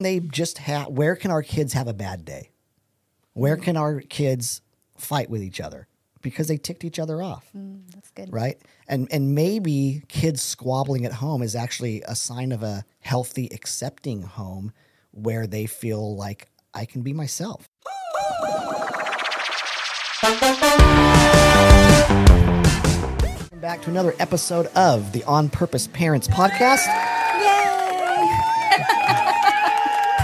they just have where can our kids have a bad day? Where can our kids fight with each other? Because they ticked each other off. Mm, that's good. right? And and maybe kids squabbling at home is actually a sign of a healthy accepting home where they feel like i can be myself. Back to another episode of the on purpose parents podcast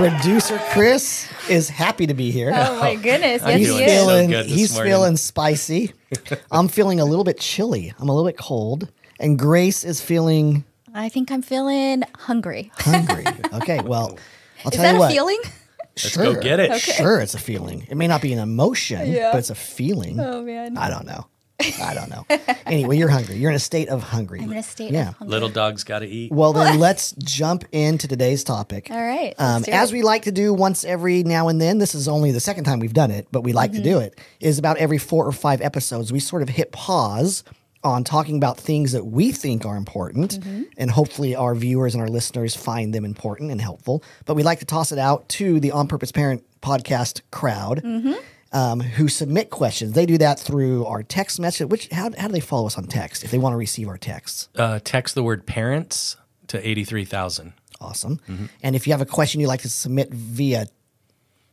producer chris is happy to be here Oh my oh, goodness. I'm Yes, he's doing he is. so feeling good this he's morning. feeling spicy. I'm feeling a little bit chilly. I'm a little bit cold, and Grace is feeling I think I'm feeling hungry. hungry. Okay, well, I'll Is tell that you a what. feeling? Let's Sure, go get it. Sure, it's a feeling. It may not be an emotion, Yeah. but it's a feeling. Oh man. I don't know. I don't know. anyway, you're hungry. You're in a state of hungry. I'm in a state Yeah. of hunger. Little dogs got to eat. Well, then let's jump into today's topic. All right. Um, as it. we like to do once every now and then, this is only the second time we've done it, but we like to do Mm-hmm. it, is about every four or five episodes, we sort of hit pause on talking about things that we think are important. Mm-hmm. And hopefully our viewers and our listeners find them important and helpful. But we like to toss it out to the On Purpose Parent podcast crowd. Mm-hmm. Um, who submit questions? They do that through our text message. Which how, how do they follow us on text if they want to receive our texts? Uh, text the word parents to 83,000. Awesome. And if you have a question you'd like to submit via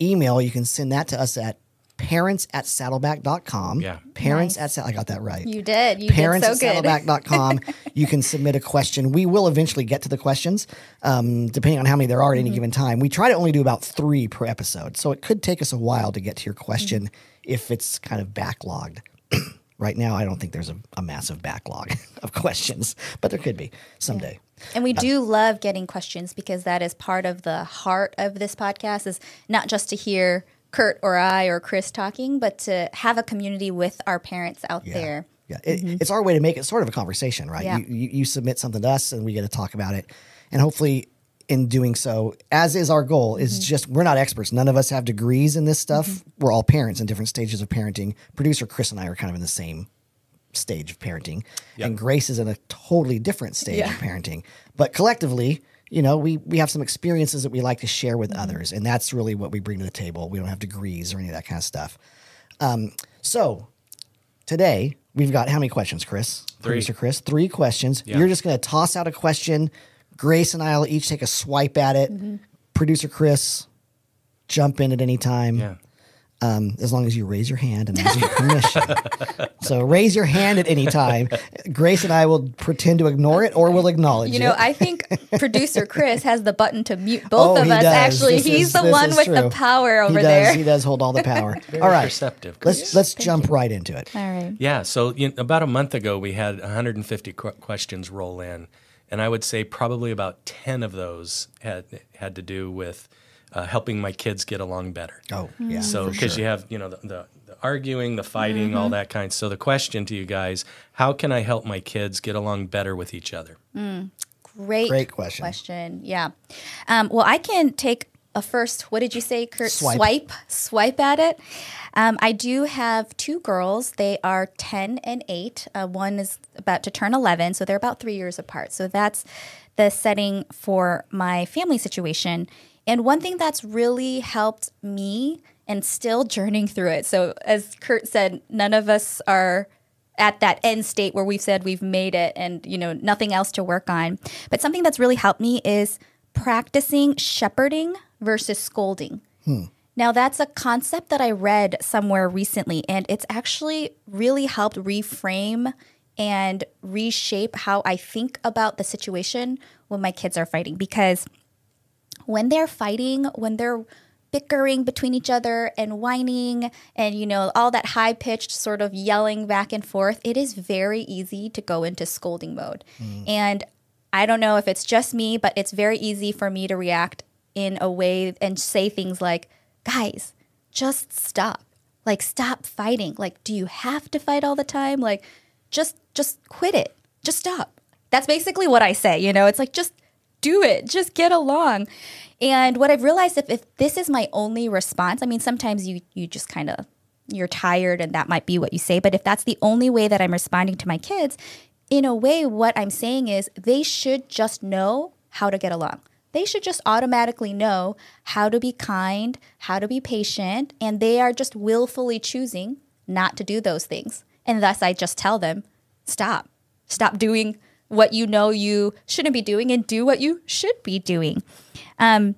email, you can send that to us at parents at saddleback.com. Yeah. Parents Nice. at Sa- I got that right. You did. You Parents did so at good. saddleback.com. you can submit a question. We will eventually get to the questions, um, depending on how many there are at Mm-hmm. any given time. We try to only do about three per episode. So it could take us a while to get to your question Mm-hmm. if it's kind of backlogged. right now, I don't think there's a, a massive backlog of questions, but there could be someday. And we do love getting questions because that is part of the heart of this podcast is not just to hear Kurt or I or Chris talking, but to have a community with our parents out there. Yeah, it, mm-hmm. it's our way to make it sort of a conversation, right? Yeah. You, you, you submit something to us, and we get to talk about it, and hopefully, in doing so, as is our goal, is mm-hmm. just we're not experts. None of us have degrees in this stuff. Mm-hmm. We're all parents in different stages of parenting. Producer Chris and I are kind of in the same stage of parenting, and Grace is in a totally different stage Yeah. of parenting. But collectively, you know, we we have some experiences that we like to share with others, and that's really what we bring to the table. We don't have degrees or any of that kind of stuff. Um, so today we've got how many questions, Chris? Three. Producer Chris, three questions. Yeah. You're just going to toss out a question. Grace and I will each take a swipe at it. Producer Chris, jump in at any time. Yeah. Um, as long as you raise your hand and ask your permission. so raise your hand at any time. Grace and I will pretend to ignore it or we'll acknowledge it. You know, it. I think producer Chris has the button to mute both Oh, of he us. does. Actually, This he's is- the one is with the power over he does, there. He does hold all the power. Very all right. perceptive. Let's let's jump right into it. All right. Yeah. So you know, about a month ago, we had 150 qu- questions roll in, and I would say probably about 10 of those had had to do with uh, helping my kids get along better. Oh, yeah. So because sure. you have you know the, the, the arguing, the fighting, Mm-hmm. all that kind. So the question to you guys: How can I help my kids get along better with each other? Great, Great question. Question. Yeah. Um, well, I can take a first. What did you say, Kurt? Swipe. Swipe, swipe at it. Um, I do have two girls. They are ten and eight. Uh, one is about to turn eleven, so they're about three years apart. So that's the setting for my family situation. And one thing that's really helped me and still journeying through it. So as Kurt said, none of us are at that end state where we've said we've made it and you know nothing else to work on. But something that's really helped me is practicing shepherding versus scolding. Hmm. Now that's a concept that i read somewhere recently and it's actually really helped reframe and reshape how i think about the situation when my kids are fighting because when they're fighting, when they're bickering between each other and whining and you know all that high pitched sort of yelling back and forth, it is very easy to go into scolding mode. Mm. And I don't know if it's just me, but it's very easy for me to react in a way and say things like, "Guys, just stop. Like stop fighting. Like do you have to fight all the time? Like just just quit it. Just stop." That's basically what I say, you know? It's like just do it just get along and what i've realized if, if this is my only response i mean sometimes you you just kind of you're tired and that might be what you say but if that's the only way that i'm responding to my kids in a way what i'm saying is they should just know how to get along they should just automatically know how to be kind, how to be patient, and they are just willfully choosing not to do those things. And thus, I just tell them, stop. Stop doing what you know you shouldn't be doing and do what you should be doing. Um,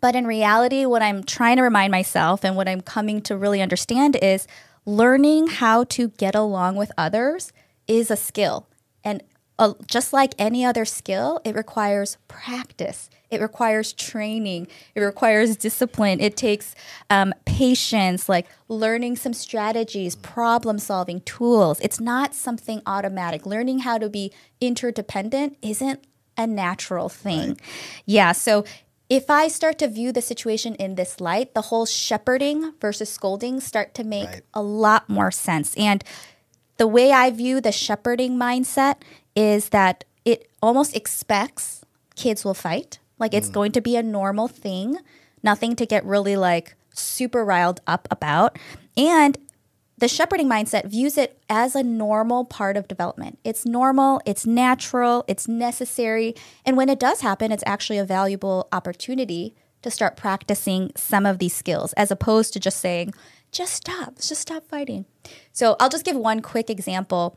but in reality, what I'm trying to remind myself and what I'm coming to really understand is learning how to get along with others is a skill. And uh, just like any other skill, it requires practice. It requires training. It requires discipline. It takes um, patience, like learning some strategies, problem solving tools. It's not something automatic. Learning how to be interdependent isn't a natural thing. Right. Yeah. So if I start to view the situation in this light, the whole shepherding versus scolding start to make right. a lot more sense. And the way I view the shepherding mindset is that it almost expects kids will fight. Like it's mm. going to be a normal thing, nothing to get really like super riled up about. And the shepherding mindset views it as a normal part of development. It's normal, it's natural, it's necessary. And when it does happen, it's actually a valuable opportunity to start practicing some of these skills as opposed to just saying, just stop, just stop fighting. So I'll just give one quick example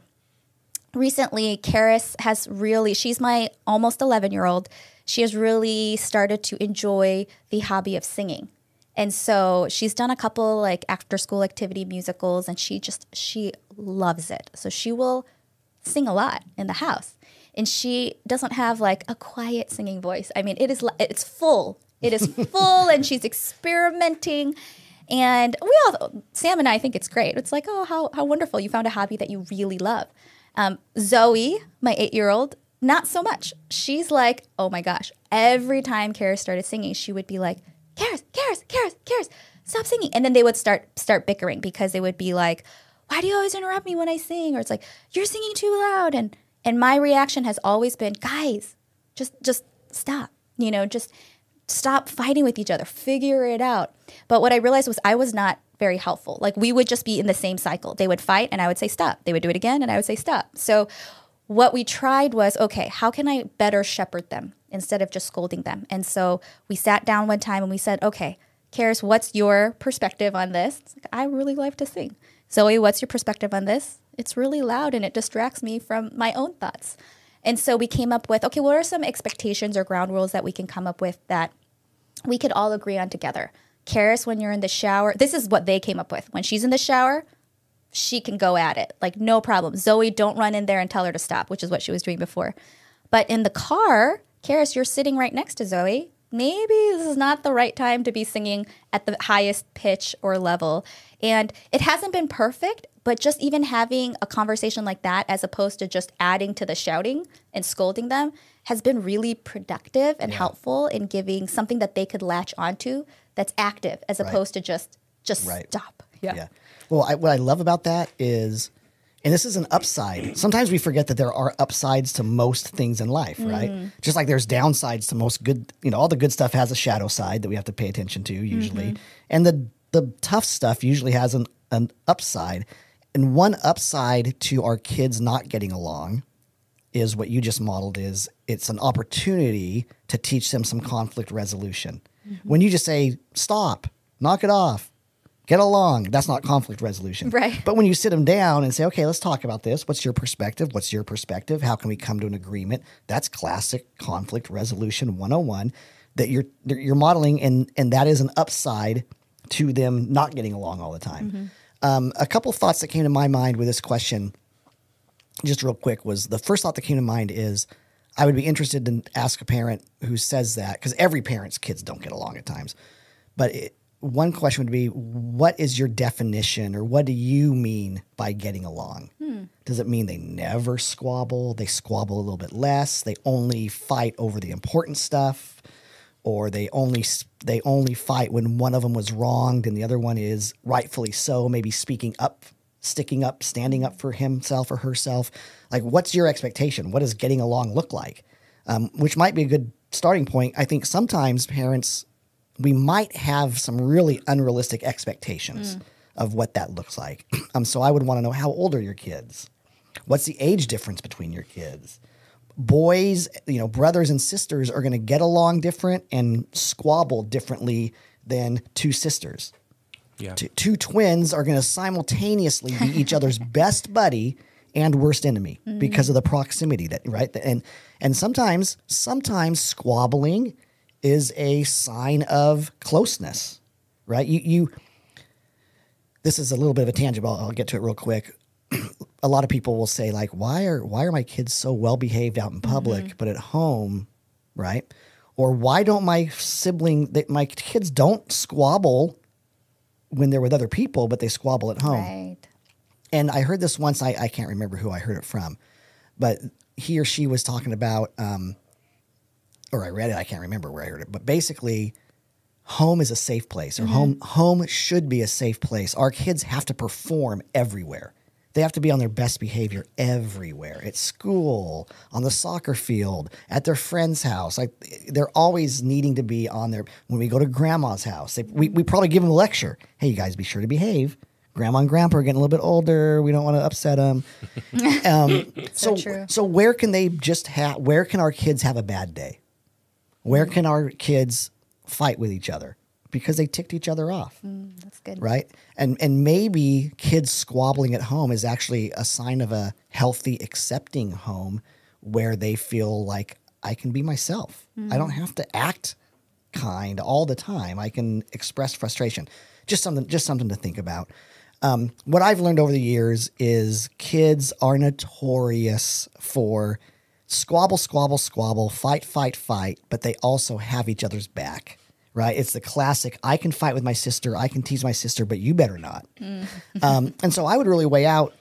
recently Karis has really she's my almost 11 year old she has really started to enjoy the hobby of singing. And so she's done a couple like after school activity musicals and she just she loves it. So she will sing a lot in the house. And she doesn't have like a quiet singing voice. I mean it is it's full. It is full and she's experimenting. And we all sam and i think it's great. It's like oh how, how wonderful. You found a hobby that you really love. Um, Zoe, my eight year old, not so much. She's like, oh my gosh. Every time Karis started singing, she would be like, Karis, Karis, Karis, Karis, stop singing. And then they would start start bickering because they would be like, why do you always interrupt me when I sing? Or it's like, you're singing too loud. And and my reaction has always been, guys, just just stop. You know, just stop fighting with each other. Figure it out. But what I realized was I was not very helpful. Like we would just be in the same cycle. They would fight and I would say stop. They would do it again and I would say stop. So what we tried was okay, how can I better shepherd them instead of just scolding them? And so we sat down one time and we said, okay, Karis, what's your perspective on this? Like, I really love to sing. Zoe, what's your perspective on this? It's really loud and it distracts me from my own thoughts. And so we came up with okay, what are some expectations or ground rules that we can come up with that we could all agree on together? Karis, when you're in the shower, this is what they came up with. When she's in the shower, she can go at it. Like, no problem. Zoe, don't run in there and tell her to stop, which is what she was doing before. But in the car, Karis, you're sitting right next to Zoe. Maybe this is not the right time to be singing at the highest pitch or level. And it hasn't been perfect, but just even having a conversation like that, as opposed to just adding to the shouting and scolding them, has been really productive and yeah. helpful in giving something that they could latch onto that's active as right. opposed to just just right. stop. Yeah. yeah. Well, I, what I love about that is, and this is an upside. Sometimes we forget that there are upsides to most things in life, mm. right? Just like there's downsides to most good. You know, all the good stuff has a shadow side that we have to pay attention to usually, mm-hmm. and the the tough stuff usually has an an upside. And one upside to our kids not getting along is what you just modeled is it's an opportunity to teach them some conflict resolution. Mm-hmm. When you just say, stop, knock it off, get along, that's not conflict resolution. Right. But when you sit them down and say, okay, let's talk about this. What's your perspective? What's your perspective? How can we come to an agreement? That's classic conflict resolution 101 that you're you're modeling and and that is an upside to them not getting along all the time. Mm-hmm. Um, a couple thoughts that came to my mind with this question, just real quick, was the first thought that came to mind is I would be interested to ask a parent who says that because every parent's kids don't get along at times. But it, one question would be, what is your definition, or what do you mean by getting along? Hmm. Does it mean they never squabble? They squabble a little bit less. They only fight over the important stuff, or they only they only fight when one of them was wronged and the other one is rightfully so, maybe speaking up sticking up, standing up for himself or herself. Like, what's your expectation? What does getting along look like? Um, which might be a good starting point. I think sometimes parents, we might have some really unrealistic expectations mm. of what that looks like. um, so I would want to know how old are your kids? What's the age difference between your kids? boys, you know, brothers and sisters are going to get along different and squabble differently than two sisters. Yeah. Two, two twins are going to simultaneously be each other's best buddy and worst enemy because of the proximity that right and and sometimes sometimes squabbling is a sign of closeness right you you this is a little bit of a tangent I'll, I'll get to it real quick a lot of people will say like why are why are my kids so well behaved out in public but at home right or why don't my sibling that my kids don't squabble when they're with other people but they squabble at home Right. and I heard this once. I, I can't remember who I heard it from, but he or she was talking about, um, or I read it. I can't remember where I heard it, but basically, home is a safe place, or home home should be a safe place. Our kids have to perform everywhere. They have to be on their best behavior everywhere at school, on the soccer field, at their friend's house. Like they're always needing to be on their. When we go to grandma's house, they, we we probably give them a lecture. Hey, you guys, be sure to behave. Grandma and grandpa are getting a little bit older. We don't want to upset them. Um, so, So true. so where can they just have? Where can our kids have a bad day? Where can our kids fight with each other because they ticked each other off? That's good. right? And and maybe kids squabbling at home is actually a sign of a healthy, accepting home where they feel like I can be myself. I don't have to act kind all the time. I can express frustration. Just something just something to think about. Um, what I've learned over the years is kids are notorious for squabble, squabble, squabble, fight, fight, fight, but they also have each other's back, right? It's the classic I can fight with my sister, I can tease my sister, but you better not. Um, and so I would really weigh out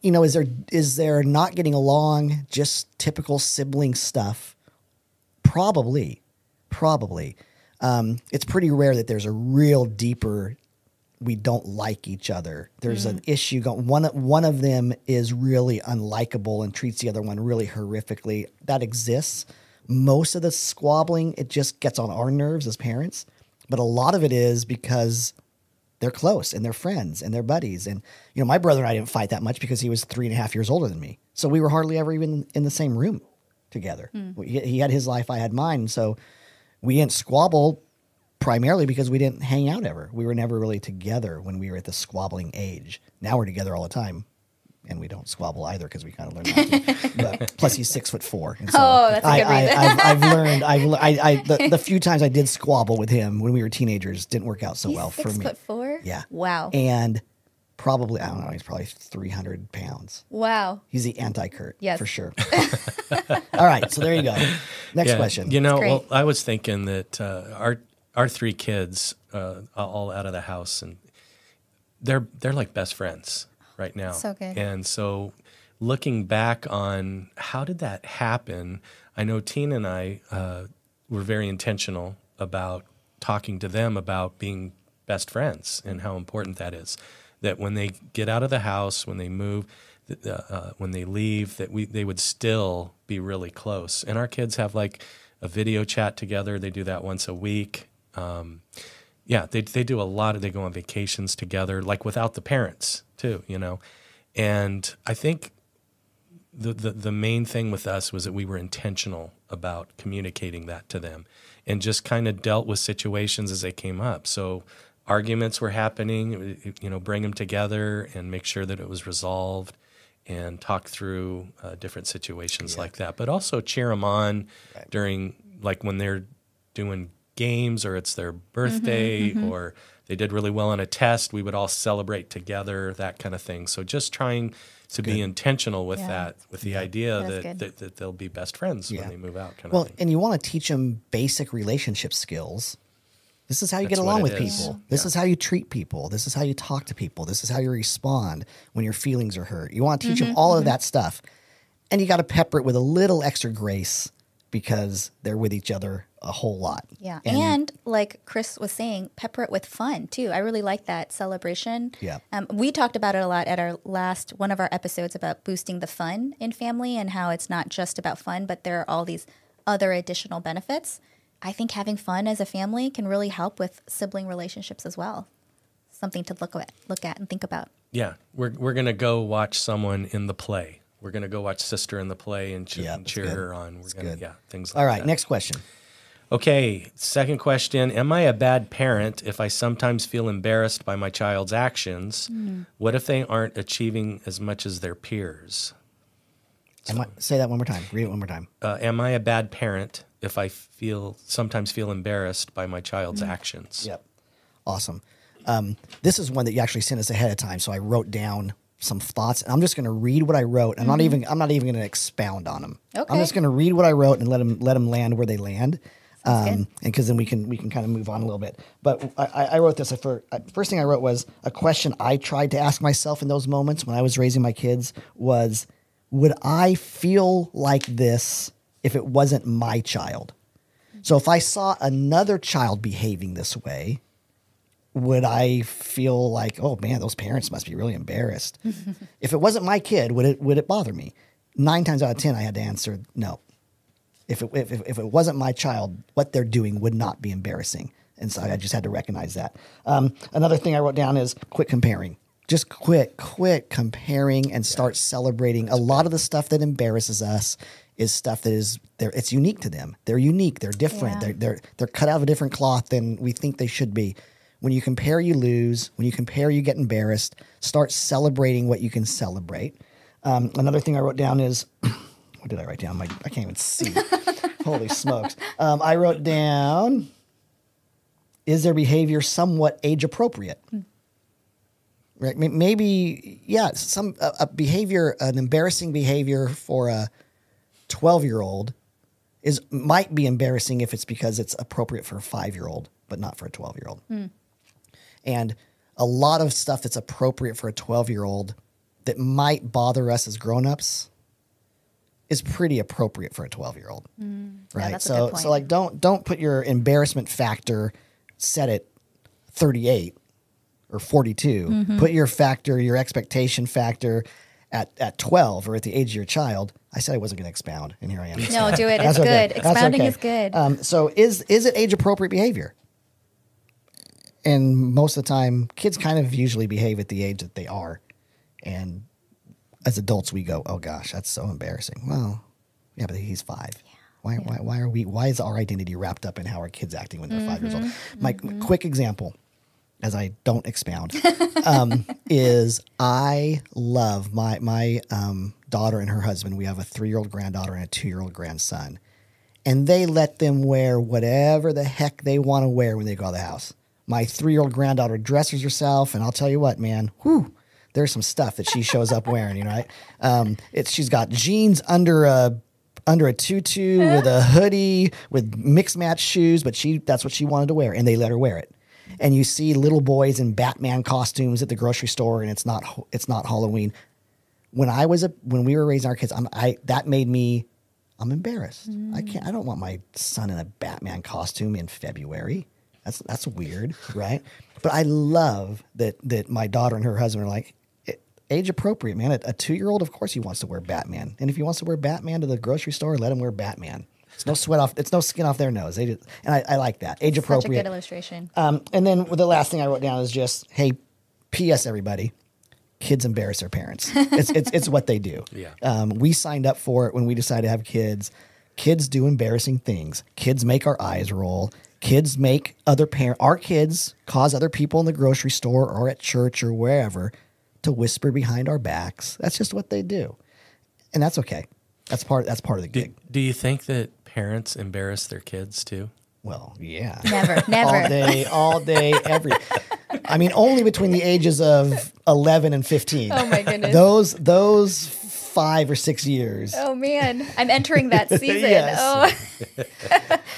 you know, is there is there not getting along just typical sibling stuff? Probably, probably. Um, it's pretty rare that there's a real deeper. We don't like each other. There's an mm. issue going. One one of them is really unlikable and treats the other one really horrifically. That exists. Most of the squabbling, it just gets on our nerves as parents. But a lot of it is because they're close and they're friends and they're buddies. And you know, my brother and I didn't fight that much because he was three and a half years older than me, so we were hardly ever even in the same room together. We- He, he had his life, I had mine, so we didn't squabble primarily because we didn't hang out ever. We were never really together when we were at the squabbling age. Now we're together all the time. And we don't squabble either because we kind of learned not to. but plus, he's six foot four. And so Oh, that's a I, good I, reason. I've, I've learned. I've, le- I, I, the, the few times I did squabble with him when we were teenagers didn't work out so He's well for me. Six foot four. Yeah. Wow. And probably, I don't know, he's probably 300 pounds. wow. He's the anti Kurt. Yes. For sure. All right. So there you go. Next Yeah, question. You know, well, I was thinking that uh, our our three kids uh, are all out of the house, and they're they're like best friends right now. So good. And so, looking back on how did that happen, I know Tina and I uh, were very intentional about talking to them about being best friends and how important that is. That when they get out of the house, when they move, uh, uh, when they leave, that we they would still be really close. And our kids have like a video chat together. They do that once a week. Um, yeah, they they do a lot of they go on vacations together, like without the parents too, you know. And I think the, the the main thing with us was that we were intentional about communicating that to them and just kind of dealt with situations as they came up. So arguments were happening, you know, bring them together and make sure that it was resolved and talk through uh, different situations like that. But also cheer them on during like when they're doing games or it's their mm-hmm, birthday mm-hmm. or they did really well on a test, we would all celebrate together, that kind of thing. So just trying to be intentional with Yeah. that, with the idea That's that, that, that they'll be best friends Yeah. when they move out. Kind Well, of thing. and you want to teach them basic relationship skills. This is how you That's get along with is. people. This Yeah. is how you treat people. This is how you talk to people. This is how you respond when your feelings are hurt. You want to teach Mm-hmm, them all of mm-hmm. that stuff. And you got to pepper it with a little extra grace because they're with each other a whole lot. Yeah. And, like Chris was saying, pepper it with fun too. I really like that celebration. Yeah. Um, we talked about it a lot at our last one of our episodes about boosting the fun in family and how it's not just about fun, but there are all these other additional benefits. I think having fun as a family can really help with sibling relationships as well. Something to look at, look at and think about. Yeah, we're we're gonna go watch someone in the play we're gonna go watch Sister in the play and, ch- Yeah, and cheer good. her on. We're gonna good. yeah things like All right, that. next question. Okay, second question. Am I a bad parent if I sometimes feel embarrassed by my child's actions? What if they aren't achieving as much as their peers? Am I, say that one more time. Read it one more time. Uh, am I a bad parent if I feel sometimes feel embarrassed by my child's actions? Yep. Awesome. Um, this is one that you actually sent us ahead of time, so I wrote down some thoughts. And I'm just going to read what I wrote. I'm not even. I'm not even going to expound on them. Okay. I'm just going to read what I wrote and let them let them land where they land. Um, and because then we can we can kind of move on a little bit. But I, I I wrote this. For, uh, first thing I wrote was a question I tried to ask myself in those moments when I was raising my kids was, would I feel like this if it wasn't my child? So if I saw another child behaving this way, would I feel like, oh man, those parents must be really embarrassed? if it wasn't my kid, would it would it bother me? Nine times out of ten, I had to answer no. If it if, if it wasn't my child, what they're doing would not be embarrassing, and so I just had to recognize that. Um, another thing I wrote down is quit comparing. Just quit, quit comparing, and start celebrating. A lot of the stuff that embarrasses us is stuff that is there. It's unique to them. They're unique. They're different. Yeah. They're they're they're cut out of a different cloth than we think they should be. When you compare, you lose. When you compare, you get embarrassed. Start celebrating what you can celebrate. Um, another thing I wrote down is what did I write down? My, I can't even see. Holy smokes! Um, I wrote down: Is their behavior somewhat age appropriate? Right? May- Maybe, yeah, some a, a behavior, an embarrassing behavior for a twelve-year-old is might be embarrassing if it's because it's appropriate for a five-year-old, but not for a twelve-year-old. And a lot of stuff that's appropriate for a 12 year old that might bother us as grown ups is pretty appropriate for a 12 year old. Right. that's a so, so like don't, don't put your embarrassment factor set at 38 or 42. Mm-hmm. Put your factor, your expectation factor at, at 12 or at the age of your child. I said I wasn't going to expound, and here I am. No, do it. It's okay. good. Expounding okay. is good. Um, so is is it age appropriate behavior? And most of the time, kids kind of usually behave at the age that they are, and as adults, we go, "Oh gosh, that's so embarrassing." Well, yeah, but he's five. Why, why, why are we? Why is our identity wrapped up in how our kids acting when they're five years old? My quick example, as I don't expound, um, is I love my my um, daughter and her husband. We have a three year old granddaughter and a two year old grandson, and they let them wear whatever the heck they want to wear when they go out of the house. My three year old granddaughter dresses herself, and I'll tell you what, man, whew, there's some stuff that she shows up wearing. You know, right? Um, it's she's got jeans under a under a tutu with a hoodie with mixed match shoes, but she that's what she wanted to wear, and they let her wear it. And you see little boys in Batman costumes at the grocery store, and it's not it's not Halloween. When I was a when we were raising our kids, I'm, I that made me I'm embarrassed. I can't. I don't want my son in a Batman costume in February. That's that's weird, right? But I love that that my daughter and her husband are like "I- age appropriate, man. A, a two year old, of course, he wants to wear Batman, and if he wants to wear Batman to the grocery store, let him wear Batman. It's no sweat off. It's no skin off their nose. They just, and I, I like that age Such a appropriate. good illustration. Um, and then the last thing I wrote down is just, hey, P.S. Everybody, kids embarrass their parents. It's it's it's what they do. Yeah. Um, we signed up for it when we decided to have kids. Kids do embarrassing things. Kids make our eyes roll. Kids make other parent our kids cause other people in the grocery store or at church or wherever to whisper behind our backs. That's just what they do, and that's okay. That's part. That's part of the Do, gig. do you think that parents embarrass their kids too? Well, yeah. Never, never. all day, all day, every. I mean, only between the ages of eleven and fifteen. Oh my goodness. Those those five or six years. Oh man, I'm entering that season. Yes. Oh,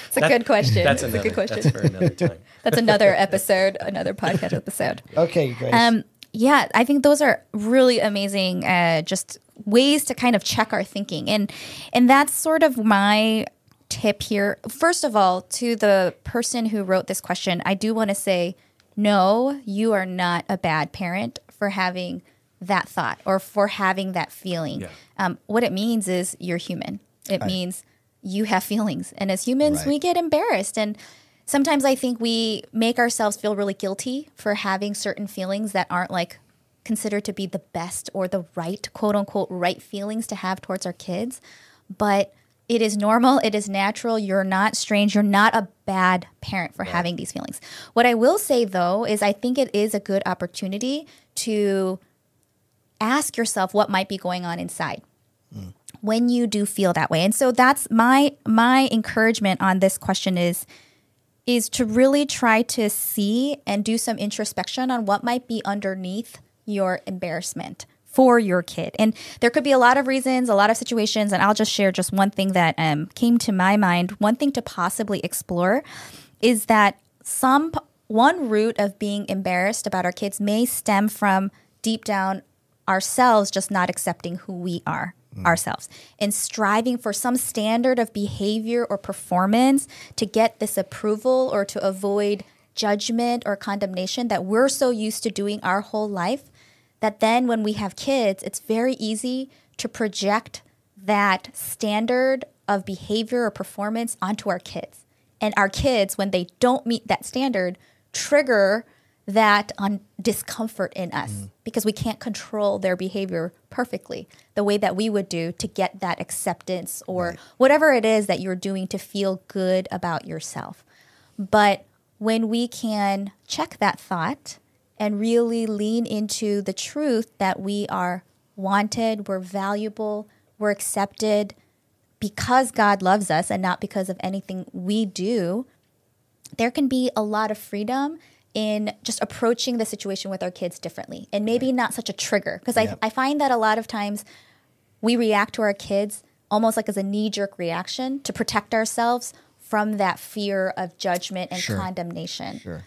it's a good question. That's it's another. a good question. That's for another time. That's another episode, another podcast episode. Okay, Grace. Um, yeah, I think those are really amazing. Uh, just ways to kind of check our thinking, and and that's sort of my tip here. First of all, to the person who wrote this question, I do want to say, no, you are not a bad parent for having that thought or for having that feeling. Yeah. Um, what it means is you're human. It means you have feelings, and as humans, Right. we get embarrassed and sometimes I think we make ourselves feel really guilty for having certain feelings that aren't like considered to be the best or the right, quote unquote, right feelings to have towards our kids. But it is normal, it is natural. You're not strange. You're not a bad parent for having these feelings. What I will say though is I think it is a good opportunity to ask yourself what might be going on inside hmm. when you do feel that way. And so that's my my encouragement on this question is is to really try to see and do some introspection on what might be underneath your embarrassment for your kid. And there could be a lot of reasons, a lot of situations, and I'll just share just one thing that um, came to my mind. One thing to possibly explore is that some one root of being embarrassed about our kids may stem from deep down ourselves just not accepting who we are Mm. ourselves and striving for some standard of behavior or performance to get this approval or to avoid judgment or condemnation that we're so used to doing our whole life that then when we have kids, it's very easy to project that standard of behavior or performance onto our kids. And our kids, when they don't meet that standard, trigger that on discomfort in us mm. because we can't control their behavior perfectly the way that we would do to get that acceptance or whatever it is that you're doing to feel good about yourself. But when we can check that thought and really lean into the truth that we are wanted, we're valuable, we're accepted because God loves us and not because of anything we do, there can be a lot of freedom in just approaching the situation with our kids differently and maybe not such a trigger. Because. I, I find that a lot of times we react to our kids almost like as a knee jerk reaction to protect ourselves from that fear of judgment and Sure. condemnation. Sure.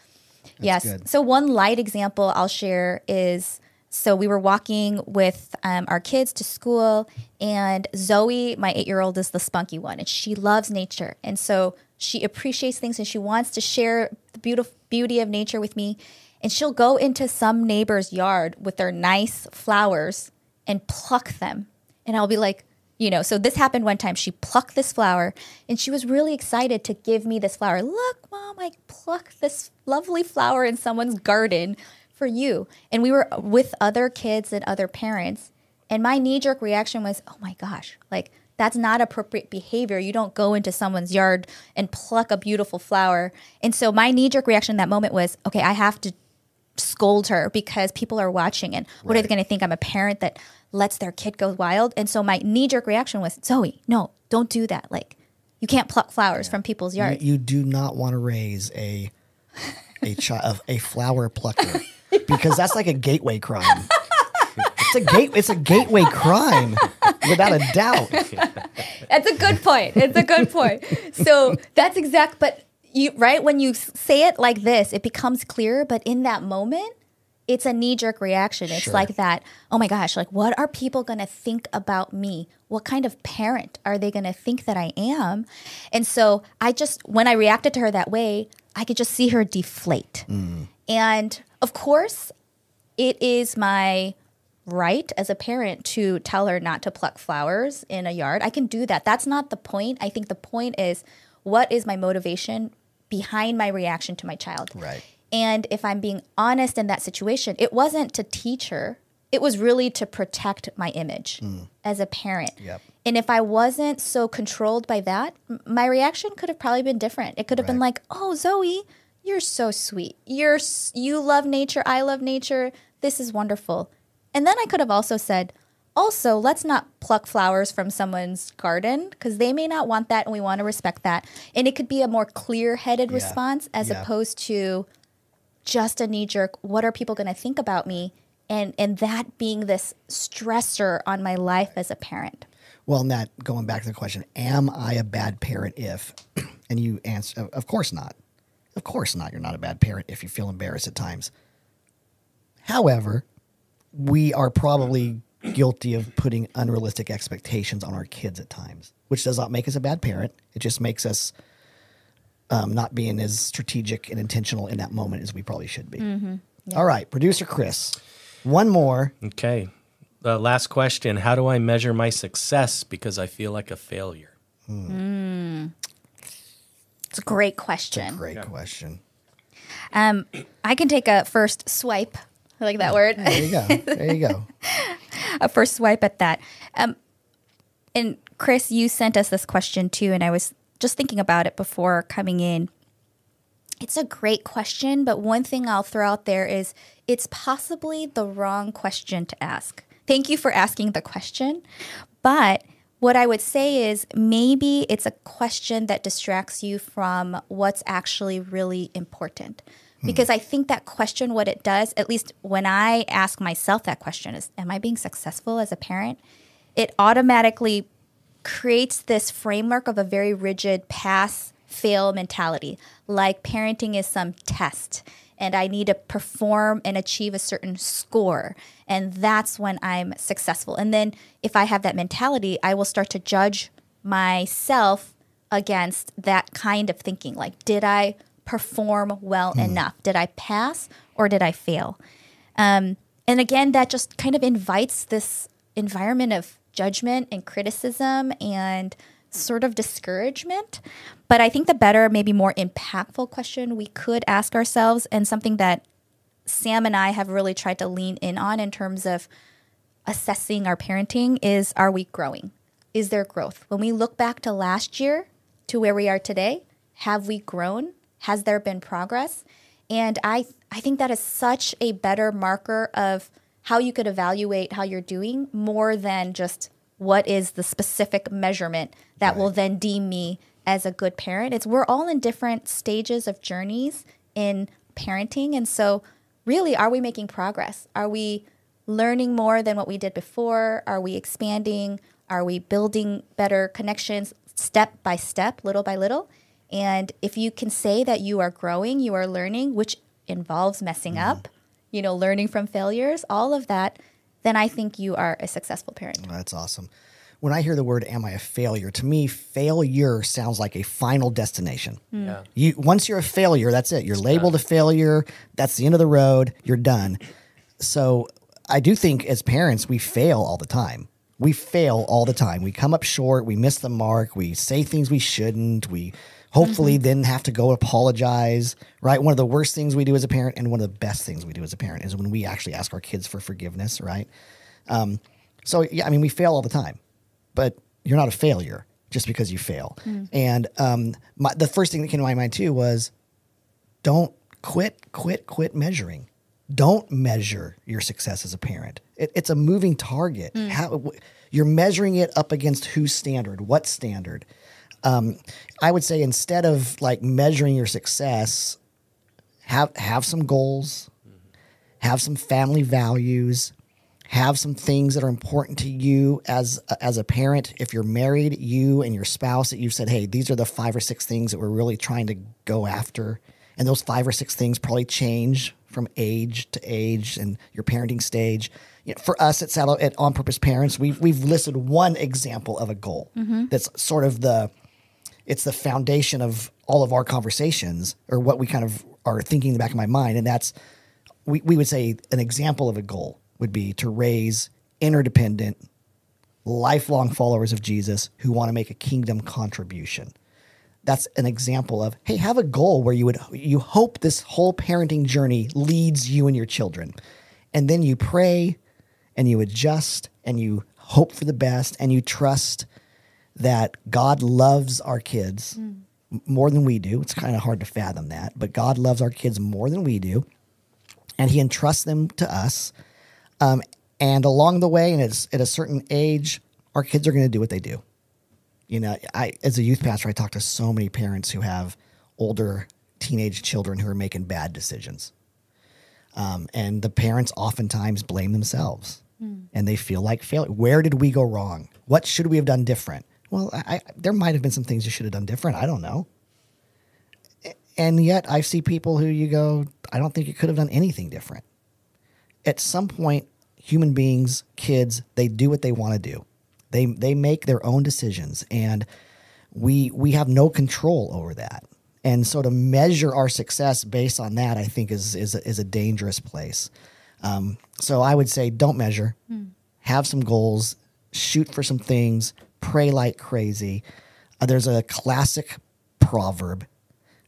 yes. good. So, one light example I'll share is so we were walking with um, our kids to school, and Zoe, my eight year old, is the spunky one, and she loves nature. And so she appreciates things and she wants to share the beautiful beauty of nature with me. And she'll go into some neighbor's yard with their nice flowers and pluck them. And I'll be like, you know, so this happened one time. She plucked this flower and she was really excited to give me this flower. Look, mom, I plucked this lovely flower in someone's garden for you. And we were with other kids and other parents. And my knee jerk reaction was, oh my gosh, like that's not appropriate behavior. You don't go into someone's yard and pluck a beautiful flower. And so my knee jerk reaction in that moment was, okay, I have to scold her because people are watching and what are they going to think i'm a parent that lets their kid go wild and so my knee-jerk reaction was zoe no don't do that like you can't pluck flowers from people's You, yards you do not want to raise a a child a flower plucker because that's like a gateway crime. It's a gate. It's a gateway crime, without a doubt. That's a good point. It's a good point. So that's exact. But you right when you say it like this, it becomes clear. But in that moment, it's a knee jerk reaction. It's Sure. like that. Oh my gosh! Like, what are people going to think about me? What kind of parent are they going to think that I am? And so I just when I reacted to her that way, I could just see her deflate. Mm. And of course, it is my right as a parent to tell her not to pluck flowers in a yard. I can do that. That's not the point. I think the point is what is my motivation behind my reaction to my child? Right. And if I'm being honest in that situation, it wasn't to teach her. It was really to protect my image mm. as a parent. Yep. And if I wasn't so controlled by that, my reaction could have probably been different. It could have been like, "Oh, Zoe, you're so sweet. You're you love nature. I love nature. This is wonderful." And then I could have also said, "Also, let's not pluck flowers from someone's garden because they may not want that, and we want to respect that." And it could be a more clear-headed Yeah. response as Yeah. opposed to just a knee jerk what are people going to think about me and and that being this stressor on my life as a parent Well, that going back to the question, am I a bad parent if? And you answer, of course not. Of course not. You're not a bad parent if you feel embarrassed at times. However, we are probably guilty of putting unrealistic expectations on our kids at times, which does not make us a bad parent. It just makes us um, not being as strategic and intentional in that moment as we probably should be. Mm-hmm. All right, producer Chris, one more. Okay. The last question How do I measure my success because I feel like a failure? Hmm. Mm. It's a great question Great question. um, i can take a first swipe I like that word. There you go. There you go. a first swipe at that. Um, and Chris, you sent us this question too, and I was just thinking about it before coming in. It's a great question, but one thing I'll throw out there is it's possibly the wrong question to ask. Thank you for asking the question, but what I would say is maybe it's a question that distracts you from what's actually really important. Because I think that question, what it does, at least when I ask myself that question, is Am I being successful as a parent? It automatically creates this framework of a very rigid pass fail mentality, like parenting is some test and I need to perform and achieve a certain score. And that's when I'm successful. And then if I have that mentality, I will start to judge myself against that kind of thinking. Like, did I perform well enough? Did I pass or did I fail? Um, and again, that just kind of invites this environment of judgment and criticism and sort of discouragement. But I think the better, maybe more impactful question we could ask ourselves, and something that Sam and I have really tried to lean in on in terms of assessing our parenting is are we growing? Is there growth? When we look back to last year to where we are today, have we grown? Has there been progress? And I I think that is such a better marker of how you could evaluate how you're doing more than just what is the specific measurement that will then deem me as a good parent. It's we're all in different stages of journeys in parenting and so really are we making progress? Are we learning more than what we did before? Are we expanding? Are we building better connections step by step, little by little? And if you can say that you are growing, you are learning, which involves messing mm-hmm. up, you know, learning from failures, all of that, then I think you are a successful parent. Oh, that's awesome. When I hear the word "am I a failure," to me, failure sounds like a final destination. Hmm. Yeah. You once you're a failure, that's it. You're labeled a failure. That's the end of the road. You're done. So I do think as parents, we fail all the time. We fail all the time. We come up short. We miss the mark. We say things we shouldn't. We hopefully then have to go apologize. Right. One of the worst things we do as a parent, and one of the best things we do as a parent, is when we actually ask our kids for forgiveness. Right. Um, so yeah, I mean, we fail all the time, but you're not a failure just because you fail. And um, my, the first thing that came to my mind too was don't quit, quit, quit measuring. Don't measure your success as a parent. It, it's a moving target. How w- you're measuring it up against whose standard? What standard? Um, I would say instead of like measuring your success, have have some goals, have some family values, have some things that are important to you as as a parent. If you're married, you and your spouse that you've said, "Hey, these are the five or six things that we're really trying to go after." And those five or six things probably change from age to age and your parenting stage. You know, for us at Saddle at On Purpose Parents, we've we've listed one example of a goal that's sort of the it's the foundation of all of our conversations or what we kind of are thinking in the back of my mind. And that's, we, we would say an example of a goal would be to raise interdependent, lifelong followers of Jesus who want to make a kingdom contribution. That's an example of, hey, have a goal where you would, you hope this whole parenting journey leads you and your children. And then you pray and you adjust and you hope for the best and you trust that God loves our kids m- more than we do. It's kind of hard to fathom that, but God loves our kids more than we do, and He entrusts them to us. Um, and along the way, and it's at a certain age, our kids are going to do what they do. You know, I as a youth pastor, I talk to so many parents who have older teenage children who are making bad decisions. Um, and the parents oftentimes blame themselves and they feel like failure. Where did we go wrong? What should we have done different? Well, I, there might have been some things you should have done different. I don't know. And yet I see people who you go, I don't think you could have done anything different. At some point, human beings, kids, they do what they want to do. They they make their own decisions and we we have no control over that. And so to measure our success based on that, I think is is a, is a dangerous place. Um, so I would say don't measure, have some goals, shoot for some things, pray like crazy. Uh, there's a classic proverb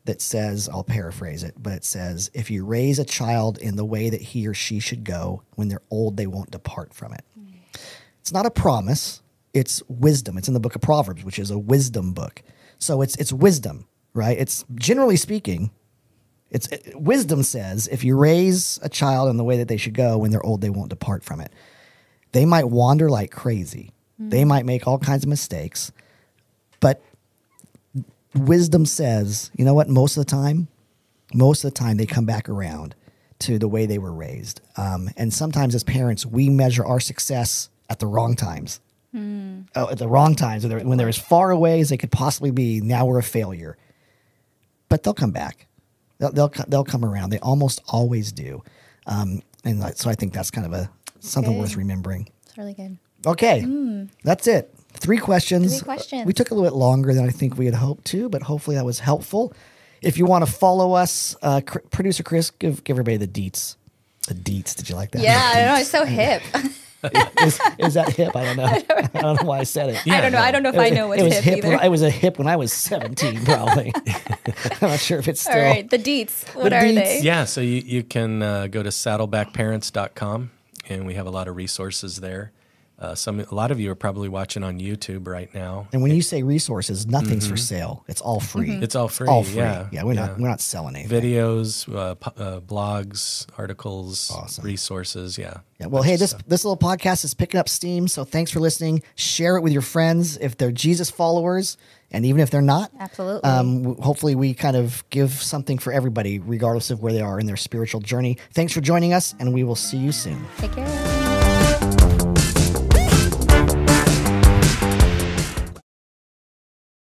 that says, I'll paraphrase it, but it says, if you raise a child in the way that he or she should go, when they're old, they won't depart from it. It's not a promise, it's wisdom. It's in the book of Proverbs, which is a wisdom book. So it's it's wisdom, right? It's generally speaking, it's it, wisdom says if you raise a child in the way that they should go, when they're old, they won't depart from it. They might wander like crazy. They might make all kinds of mistakes, but wisdom says, you know what? Most of the time, most of the time, they come back around to the way they were raised. Um, and sometimes, as parents, we measure our success at the wrong times. Oh, at the wrong times, when they're, when they're as far away as they could possibly be. Now we're a failure, but they'll come back. They'll they'll, they'll come around. They almost always do. Um, and so I think that's kind of a something good. worth remembering. It's really good. Okay, that's it. Three questions. Three questions. We took a little bit longer than I think we had hoped to, but hopefully that was helpful. If you want to follow us, uh, Cr- producer Chris, give give everybody the deets. The deets. Did you like that? Yeah, I know. It's so hip. is, is that hip? I don't know. I don't know why I said it. I don't know. I don't know if I know what's it was hip, hip. either. when- it was a hip when I was seventeen, probably. I'm not sure if it's still. All right, the deets. What The are deets. they? Yeah, so you, you can uh, go to saddlebackparents.com and we have a lot of resources there. Uh, some a lot of you are probably watching on YouTube right now. And when you say resources, nothing's for sale. It's all free. It's all free. all free. Yeah, Yeah, we're not we're not selling anything. videos, uh, po- uh, blogs, articles, Awesome. resources. Yeah. Yeah, well, hey, this this little podcast is picking up steam, so thanks for listening. Share it with your friends if they're Jesus followers, and even if they're not. Absolutely. Um, w- hopefully, we kind of give something for everybody, regardless of where they are in their spiritual journey. Thanks for joining us, and we will see you soon. Take care.